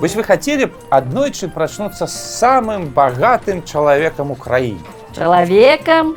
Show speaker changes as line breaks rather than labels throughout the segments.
Вось вы хотели б аднойчы прачнуцца самым багатым чалавекам у краіне.
Чалавекам?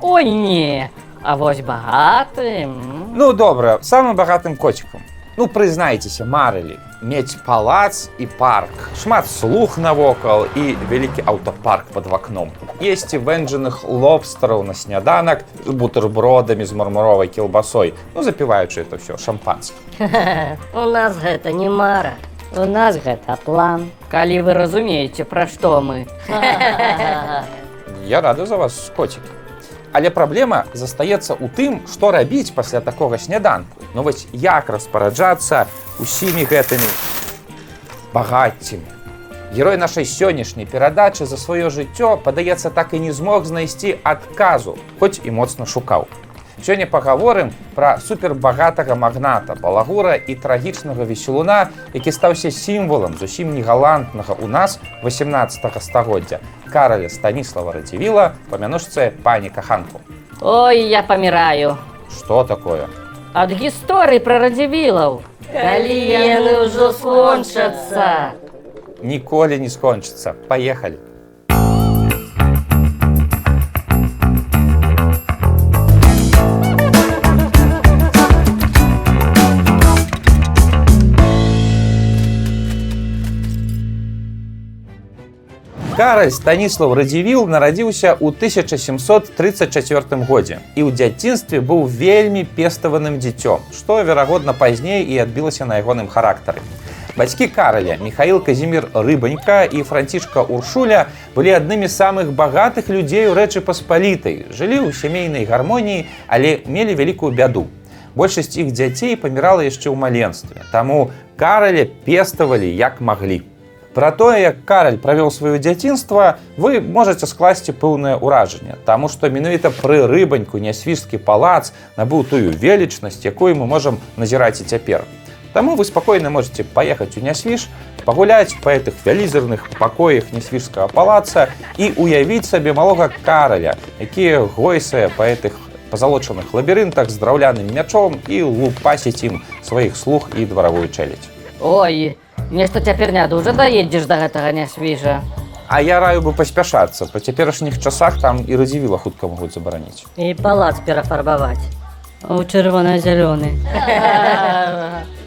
Ой не, А вось багатым.
Ну добра, самым багатым коцікам. Ну прызнайцеся, марылі, мець палац і парк, шмат слух навокал і вялікі аўтапарк под вакном. Есці вэнджаных лобстараў на сняданак з бутэрбродамі з мармуровай кілбасой, ну запіваючы это ўсё шампанскім.
У нас гэта не мара. У нас гэта план.
Калі вы разумееце, пра што мы.
Я рада за вас коцік. Але праблема застаецца ў тым, што рабіць пасля такога сняданку. Ну вось як распараджацца усімі гэтымі багаццямі. Герой нашай сённяшняй перадачы за сваё жыццё, падаецца, так і не змог знайсці адказу, хоць і моцна шукаў. Сёння пагаворым пра супербагатага магната, балагура і трагічнага веселуна, які стаўся сімвалам зусім негалантнага ў нас 18 стагоддзя. Караля Станіслава Радзівіла па мянушцы пані каханку.
Ой, я паміраю.
Што такое?
Ад гісторыі пра радзівілаў.
Калі яны ўжо скончацца.
Ніколі не скончыцца. Паехалі. Караль Станіслав Радзівіл нарадзіўся ў 1734 годзе і ў дзяцінстве быў вельмі пеставаным дзіцём, што, верагодна, пазней і адбілася на ягоным характары. Бацькі караля Михаил Казімир Рыбанька і Францішка Уршуля былі аднымі самых багатых людзей у рэчы паспалітай, жылі ў сямейнай гармоніі, але мелі вялікую бяду. Большасць іх дзяцей памірала яшчэ ў маленстве, таму караля пеставалі як маглі. Пра тое, як караль правёў сваё дзяцінства, вы можаце скласці пэўнае ўражанне, Таму што менавіта пры рыбаньку нясвіжскі палац набыў тую велічнасць, якую мы можам назіраць і цяпер. Таму вы спакойна можете паехаць у нясвіж, пагуляць па гэтых вялізерных пакоях нясвіжскага палаца і уявіць сабе малога караля, якія гойсае па гэтых пазалочаных лабірынтах з драўляным мячом і лупасіць ім сваіх слух і дваравую чэлядзь.
Ой, нешта цяпер не дужа даедзеш да гэтага нясвіжа.
А я раю бы паспяшацца. Па цяперашніх часах там і радзівіла хутка могуць забараніць.
І палац перафарбаваць. У чырвона-зялёны.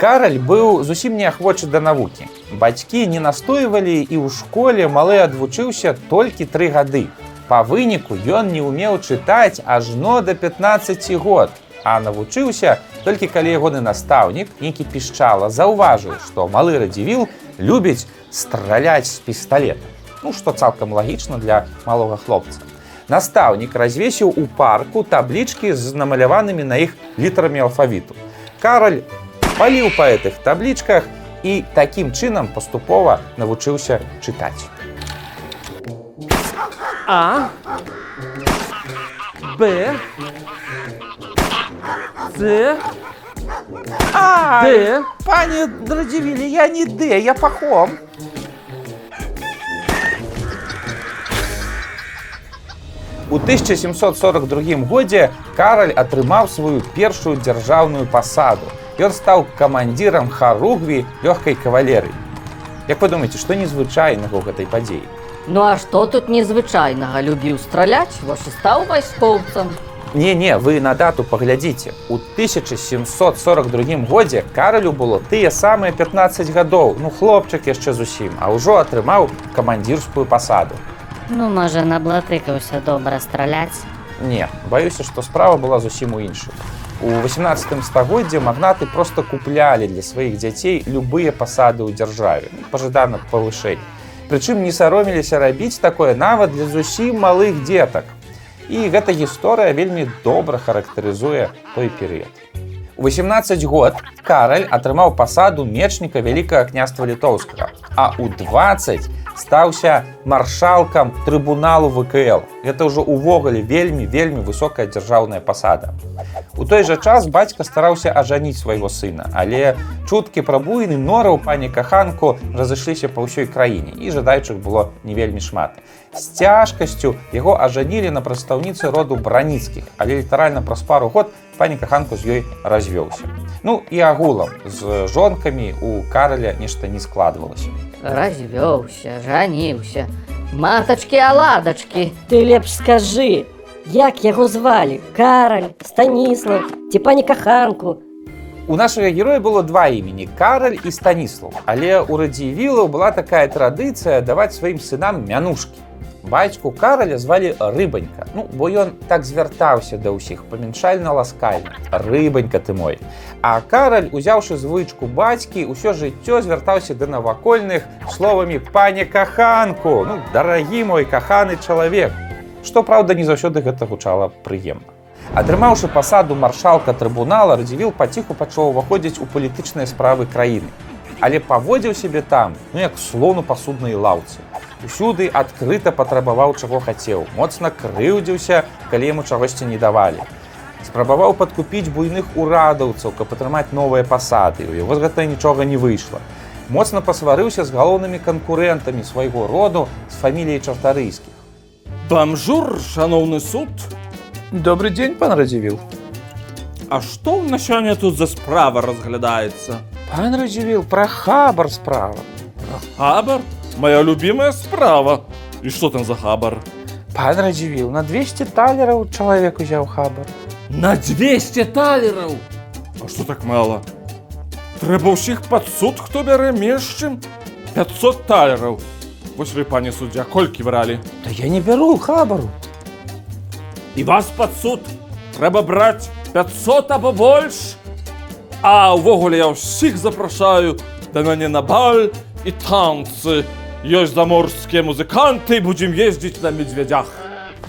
Караль быў зусім неахвочы да навукі. Бацькі не настойвалі і ў школе малы адвучыўся толькі тры гады. Па выніку ён не ўмеў чытаць ажно да 15 год, а навучыўся толькі калі ягоны настаўнік, які пішчала, заўважыў, што малы радзівіл любіць страляць з пісталета. Ну што цалкам лагічна для малога хлопца. Настаўнік развесіў у парку таблічкі з намаляванымі на іх літарамі алфавіту. Караль паліў па гэтых таблічках і такім чынам паступова навучыўся чытаць.
А Б С
А,
Д
пане Радзівілі, я не Д, я пахом. У 1742 годзе Караль атрымаў сваю першую дзяржаўную пасаду. Ён стаў камандзірам харугві лёгкай кавалерыі. Як вы думаеце, што незвычайнага ў гэтай падзеі?
Ну а што тут незвычайнага любіў страляць, вось і стаў вайскоўцам.
Не-не, вы на дату паглядзіце. У 1742 годзе каралю было тыя самыя 15 гадоў, ну хлопчык яшчэ зусім, а ўжо атрымаў камандзірскую пасаду.
Ну, можа, наблатыкаўся добра страляць.
Не, баюся, што справа была зусім у іншым. У 18 стагоддзе магнаты проста куплялі для сваіх дзяцей любыя пасады ў дзяржаве, ну, пажадана павышэй. Прычым не саромеліся рабіць такое нават для зусім малых дзетак. І гэта гісторыя вельмі добра характарызуе той перыяд. У 18 год Караль атрымаў пасаду мечніка вялікага княства літоўскага, а ў 20 стаўся маршалкам трыбуналу ВКЛ. Гэта ўжо ўвогуле вельмі вельмі высокая дзяржаўная пасада. У той жа час бацька стараўся ажаніць свайго сына, але чуткі пра буйны нораў пані каханку разышліся па ўсёй краіне і жадаючых было не вельмі шмат. З цяжкасцю яго ажанілі на прадстаўніцы роду браніцкіх, але літаральна праз пару год пані каханку з ёй развёўся. Ну і агулам з жонкамі у караля нешта не складвалася.
Развёўся, жаніўся. Матачкі, аладачкі.
Ты лепш скажы, як яго звалі? Караль, Станіслав, ці пані каханку?
У нашага героя было два імені караль і станіслав але у радзівілаў была такая традыцыя даваць сваім сынам мянушкі бацьку караля звалі рыбанька. Ну бо ён так звяртаўся да ўсіх памяншальна ласкальна. Рыбанька ты мой. А караль узяўшы звычку бацькі ўсё жыццё звяртаўся да навакольных словамі пане каханку! Ну дарагі мой каханы чалавек! Што праўда не заўсёды гэта гучала прыемна. Атрымаўшы пасаду маршалка трыбунала, радзівіл паціху пачаў уваходзіць у палітычныя справы краіны. Але паводзіў сябе там, ну як слону па суднай лаўцы. Усюды адкрыта патрабаваў чаго хацеў, моцна крыўдзіўся, калі яму чагосьці не давалі. Спрабаваў падкупіць буйных урадаўцаў, каб атрымаць новыя пасады. У яго з гэта нічога не выйшла. Моцна пасварыўся з галоўнымі канкурэнтамі свайго роду з фаміліяй чартарыйскіх.
Бамжур, шановный суд.
Добрый дзень, пан радзівіл.
А што на сёння тут за справа разглядаецца?
Пан радзівіл пра хабар справа.
Хабар? Моя любимая справа. І што там за хабар?
Пан радзівіл на 200 талераў чалавек узяў хабар.
На 200 талераў. А што так мала? Трэба ўсіх пад суд, хто бярэ менш чым 500 талераў. Вось вы, пане суддзя, колькі бралі?
Та я не бяру хабару.
І вас пад суд трэба браць 500 або больш. А ўвогуле я ўсіх запрашаю да мяне на баль і танцы. Ёсць заморскія музыканты, будзем ездзіць на медведях.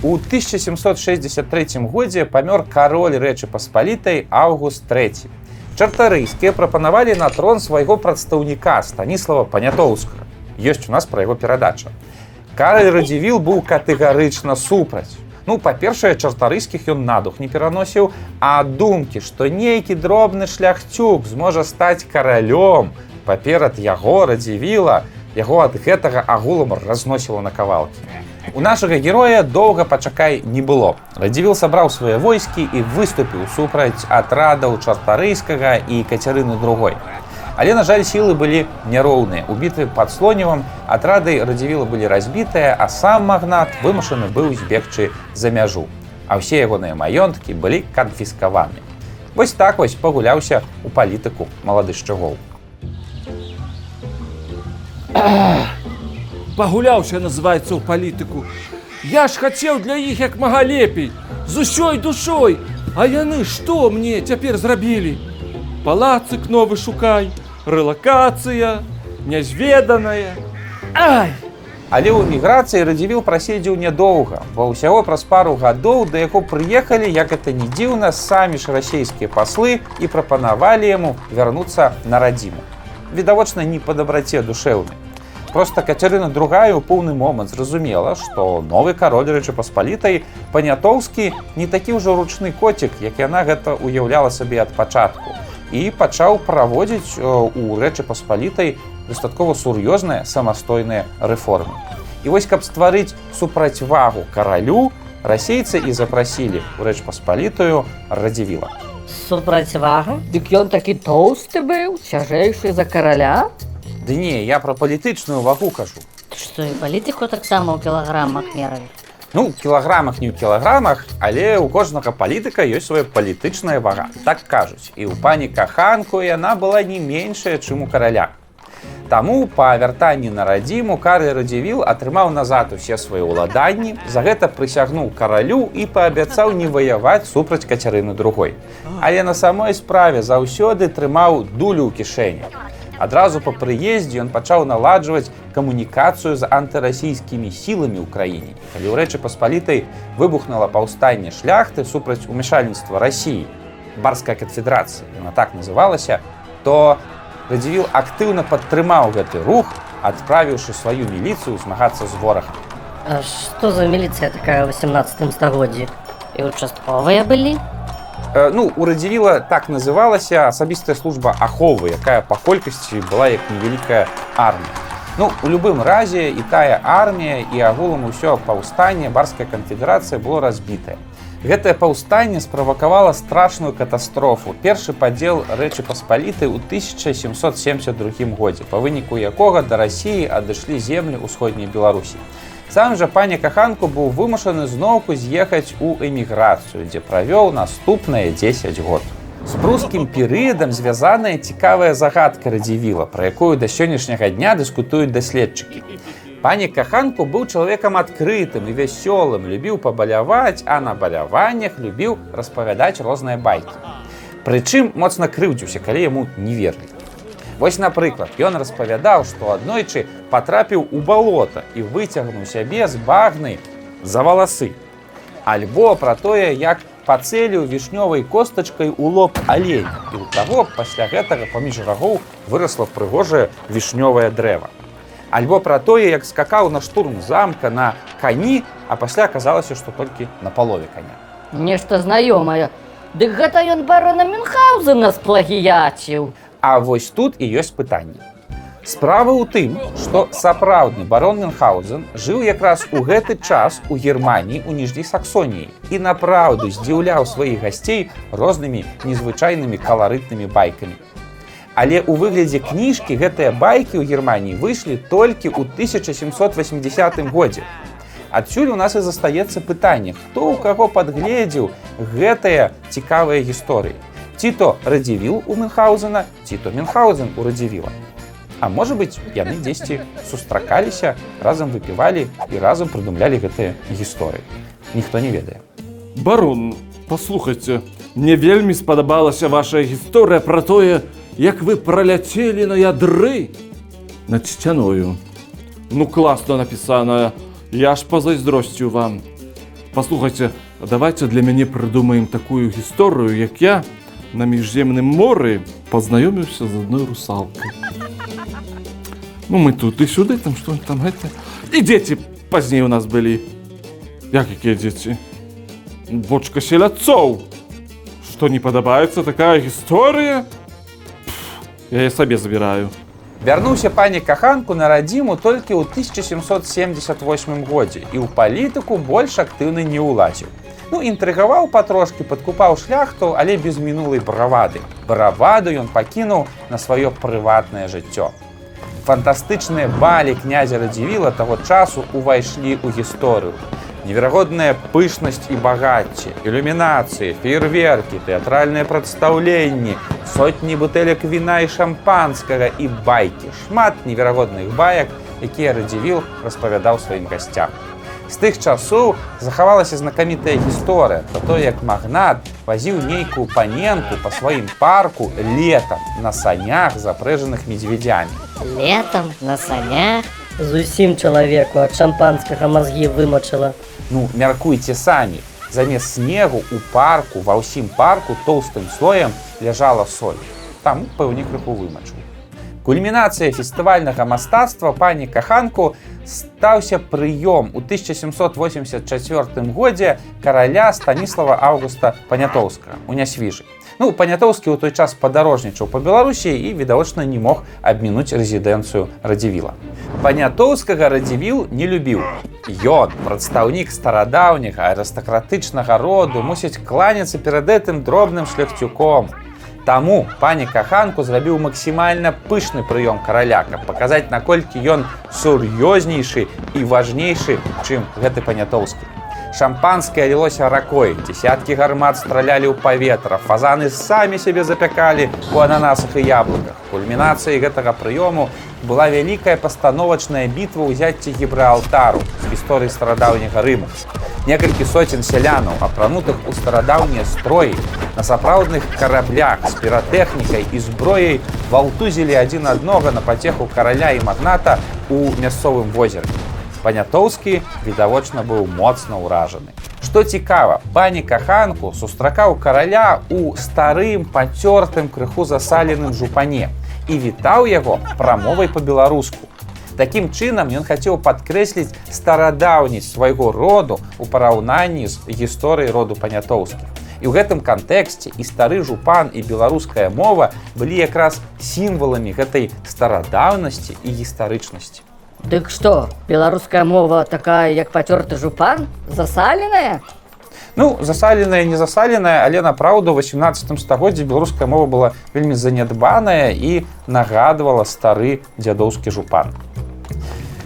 У 1763 годзе памёр кароль рэчы паспалітай Аўгуст III. Чартарыйскія прапанавалі на трон свайго прадстаўніка Станіслава Панятоўскага. Ёсць у нас пра яго перадача. Караль радзівіл быў катэгарычна супраць. Ну, па-першае, чартарыйскіх ён надух не пераносіў, а думкі, што нейкі дробны шляхцюк зможа стаць каралём паперад яго радзівіла, яго ад гэтага агулам разносіла на кавалкі. У нашага героя доўга пачакай не было. Радзівіл сабраў свае войскі і выступіў супраць атрадаў чартарыйскага і кацярыны другой. Але, на жаль, сілы былі няроўныя. У бітве пад слоневым атрады радзівіла былі разбітыя, а сам магнат вымушаны быў збегчы за мяжу. А ўсе ягоныя маёнткі былі канфіскаваны. Вось так вось пагуляўся у палітыку малады шчыгол.
Пагуляўся называецца ў палітыку. Я ж хацеў для іх як мага лепей, з усёй душой, А яны што мне цяпер зрабілі? Палацык новы шукай, рэлакацыя, нязведаная. Ай!
Але ў міграцыі радзівіл праседзеў нядоўга, бо ўсяго праз пару гадоў да яго прыехалі, як это не дзіўна, самі ж расійскія паслы і прапанавалі яму вярнуцца на радзіму. Відавочна, не па дабраце душэўнай. Проста Кацярына другая ў поўны момант зразумела, што новы кароль рэчы паспалітай панятоўскі не такі ўжо ручны коцік, як яна гэта уяўляла сабе ад пачатку і пачаў праводзіць у рэчы паспалітай дастаткова сур'ёзныя самастойныя рэформы. І вось каб стварыць супрацьвагу каралю, расейцы і запрасілі ў рэч паспалітую радзівіла.
Супрацьвага?
Дык ён такі тоўсты быў, цяжэйшы за караля.
Ды не, я пра палітычную вагу кажу.
Што і палітыку таксама ў кілаграмах мералі.
Ну, кілаграмах не ў кілаграмах, але ў кожнага палітыка ёсць свая палітычная вага. Так кажуць. І ў пані каханку яна была не меншая, чым у караля. Таму па вяртанні на радзіму Карль радзівіл атрымаў назад усе свае ўладанні, за гэта прысягнуў каралю і паабяцаў не ваяваць супраць кацярыны другой. Але на самой справе заўсёды трымаў дулю ў кішэні. Адразу па прыездзе ён пачаў наладжваць камунікацыю з антырасійскімі сіламі ў краіне. Калі ў рэчы паспалітай выбухнула паўстанне шляхты супраць умяшальніцтва рассіі, барская канфедэрацыя, яна так называлася, то радзівіл актыўна падтрымаў гэты рух, адправіўшы сваю міліцыю змагацца з ворагам.
А што за міліцыя такая ў 18 стагоддзі? І участковыя былі?
Ну, у радзівіла так называлася асабістая служба аховы, якая па колькасці была як невялікая армія. Ну у любым разе і тая армія і агулам усё паўстанне барская канфедэрацыя было разбітае. Гэтае паўстанне справакавала страшную катастрофу. Першы падзел рэчы паспаліты ў 1772 годзе, па выніку якога да рассіі адышлі землі ўсходняй Беларусі. Сам жа пані каханку быў вымушаны зноўку з'ехаць у эміграцыю, дзе правёў наступныя 10 год. З брускім перыядам звязаная цікавая загадка радзівіла, пра якую да сённяшняга дня дыскутуюць даследчыкі. Пані каханку быў чалавекам адкрытым і вясёлым, любіў пабаляваць, а на баляваннях любіў распавядаць розныя байкі. Прычым моцна крыўдзіўся, калі яму не верылі. Вось, напрыклад, ён распавядаў, што аднойчы патрапіў у балота і выцягнуў сябе з багны за валасы. Альбо пра тое, як пацэліў вішнёвай костачкай у лоб алень. І ў таго пасля гэтага паміж рагоў вырасла прыгожае вішнёвае дрэва. Альбо пра тое, як скакаў на штурм замка на кані, а пасля аказалася, што толькі на палове каня.
Нешта знаёмае. Дык гэта ён барона Мюнхгаузена сплагіяціў.
А вось тут і ёсць пытанне. Справа ў тым, што сапраўдны барон Мюнхгаузен жыў якраз у гэты час у Геррманіі у ніжняй саксоніі і напраўду здзіўляў сваіх гасцей рознымі незвычайнымі каларытнымі байкамі. Але ў выглядзе кніжкі гэтыя байкі ў Геррманіі выйшлі толькі ў 1780 годзе. Адсюль у нас і застаецца пытанне, хто ў каго падгледзеў гэтыя цікавыя гісторыі. Ці то радзівіл у Мюнхгаузена, ці то Мюнхгаузен у радзівіла. А можа быць, яны дзесьці сустракаліся, разам выпівалі і разам прыдумлялі гэтыя гісторыі. Ніхто не ведае.
Барон, паслухайце, мне вельмі спадабалася ваша гісторыя пра тое, як вы праляцелі на ядры над сцяною. Ну класна напісаная, я ж пазайздросціў вам. Паслухайце, давайте для мяне прыдумаем такую гісторыю, як я на міжземным моры пазнаёміўся з адной русалкай. Ну мы тут і сюды там што там гэта. І дзеці пазней у нас былі. Як якія дзеці? Бочка селяцоў. Што не падабаецца такая гісторыя? Я яе сабе забіраю.
Вярнуўся пані каханку на радзіму толькі ў 1778 годзе і ў палітыку больш актыўна не ўлазіў. Ну інтрыгаваў патрошкі, падкупаў шляхту, але без мінулай бравады. Браваду ён пакінуў на сваё прыватнае жыццё. Фантастычныя балі князя радзівіла таго часу ўвайшлі ў гісторыю. Неверагодная пышнасць і багацце, ілюмінацыі, фейерверкі, тэатральныя прадстаўленні, сотні бутэлек віна і шампанскага і байкі, шмат неверагодных баек, якія радзівіл распавядаў сваім гасцям. З тых часоў захавалася знакамітая гісторыя пра то, як магнат вазіў нейкую паненку па сваім парку летам на санях запрэжаных медведзямі.
Летом на санях зусім чалавеку ад шампанскага мазгі вымачыла.
Ну, мяркуйце самі. Замест снегу у парку ва ўсім парку тоўстым слоем ляжала соль. Там пэўні крыху вымачу. Кульмінацыя фестывальнага мастацтва пані каханку стаўся прыём у 1784 годзе караля станіслава августа панятоўска у нясвіжы. Ну панятоўскі ў той час падарожнічаў па беларусі і відавочна не мог абмінуць рэзідэнцыю радзівіла. Панятоўскага радзівіл не любіў. Ён, прадстаўнік старадаўняга арыстакратычнага роду мусіць кланяцца перад гэтым дробным шляхцюком. Таму пані каханку зрабіў максімальна пышны прыём караля, каб паказаць, наколькі ён сур'ёзнейшы і важнейшы, чым гэты панятоўскі. Шампанскае лілося ракой, дзесяткі гармат стралялі ў паветра, фазаны самі сябе запякалі у ананасах і яблыках. Кульмінацыяй гэтага прыёму была вялікая пастановачная бітва ўзяцці гібраалтару з гісторыі старадаўняга рыму. Некалькі соцень сялянаў, апранутых у старадаўнія строі, на сапраўдных караблях з піратэхнікай і зброяй валтузілі адзін аднога на пацеху караля і магната ў мясцовым возеры. Панятоўскі відавочна быў моцна ўражаны. Што цікава, пані каханку сустракаў караля ў старым пацёртым крыху засаленым жупане і вітаў яго прамовай па-беларуску. Такім чынам ён хацеў падкрэсліць старадаўнасць свайго роду ў параўнанні з гісторыяй роду панятоўскіх. І ў гэтым кантэксце і стары жупан і беларуская мова былі якраз сімваламі гэтай старадаўнасці і гістарычнасці.
Дык што, беларуская мова такая, як пацёрты жупан, засаленая?
Ну, засаленая, не засаленая, але напраўду, у 18 стагоддзі беларуская мова была вельмі занядбаная і нагадвала стары дзядоўскі жупан.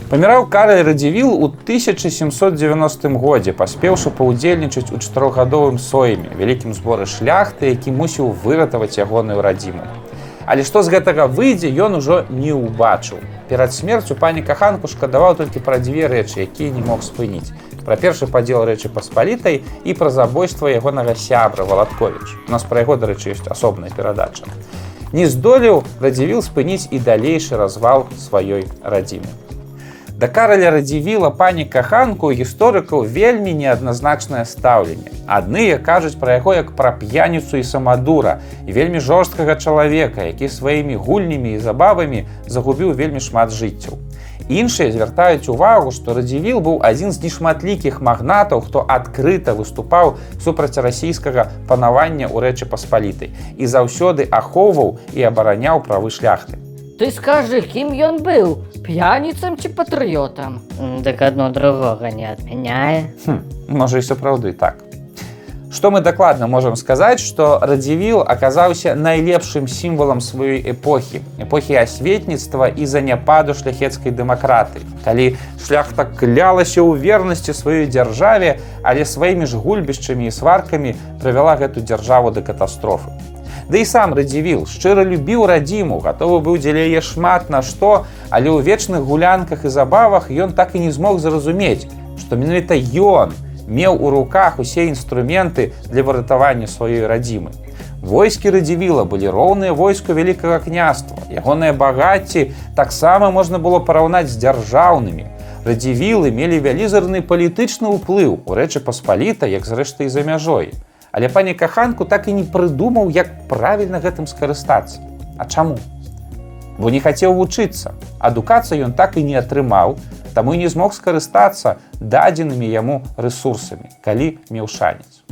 Паміраў Караль Радзівіл у 1790 годзе, паспеўшы паўдзельнічаць у чатырохгадовым сойме, вялікім зборы шляхты, які мусіў выратаваць ягоную радзіму. Але што з гэтага выйдзе, ён ужо не ўбачыў. Перад смерцю пані каханку шкадаваў толькі пра дзве рэчы, якія не мог спыніць. Пра першы падзел рэчы паспалітай і пра забойства ягонага сябра Валатковіч. У нас пра яго, дарэчы, ёсць асобная перадача. Не здолеў радзівіл спыніць і далейшы развал сваёй радзімы. Да караля радзівіла пані каханку гісторыкаў вельмі неадназначнае стаўленне. Адныя кажуць пра яго як пра п'яніцу і самадура і вельмі жорсткага чалавека, які сваімі гульнямі і забавамі загубіў вельмі шмат жыццяў. Іншыя звяртаюць увагу, што радзівіл быў адзін з нешматлікіх магнатаў, хто адкрыта выступаў супраць расійскага панавання ў рэчы паспалітай і заўсёды ахоўваў і абараняў правы шляхты.
Ты скажы, кім ён быў, п'яніцам ці патрыётам?
Дык адно другога не адмяняе.
Хм, можа і сапраўды так. Што мы дакладна можам сказаць, што радзівіл аказаўся найлепшым сімвалам сваёй эпохі, эпохі асветніцтва і заняпаду шляхецкай дэмакраты. Калі шляхта клялася ў вернасці сваёй дзяржаве, але сваімі ж гульбішчамі і сваркамі правяла гэту дзяржаву да катастрофы. Ды і сам радзівіл шчыра любіў радзіму, гатовы быў дзеля яе шмат на што, але ў вечных гулянках і забавах ён так і не змог зразумець, што менавіта ён меў у руках усе інструменты для выратавання сваёй радзімы. Войскі радзівіла былі роўныя войску вялікага княства. Ягоныя багацці таксама можна было параўнаць з дзяржаўнымі. Радзівілы мелі вялізарны палітычны ўплыў у рэчы паспаліта, як зрэшты і за мяжой. Але пані каханку так і не прыдумаў, як правільна гэтым скарыстацца. А чаму? Бо не хацеў вучыцца. Адукацыю ён так і не атрымаў, таму і не змог скарыстацца дадзенымі яму рэсурсамі, калі меў шанец.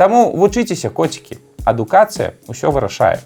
Таму вучыцеся коцікі, адукацыя ўсё вырашае.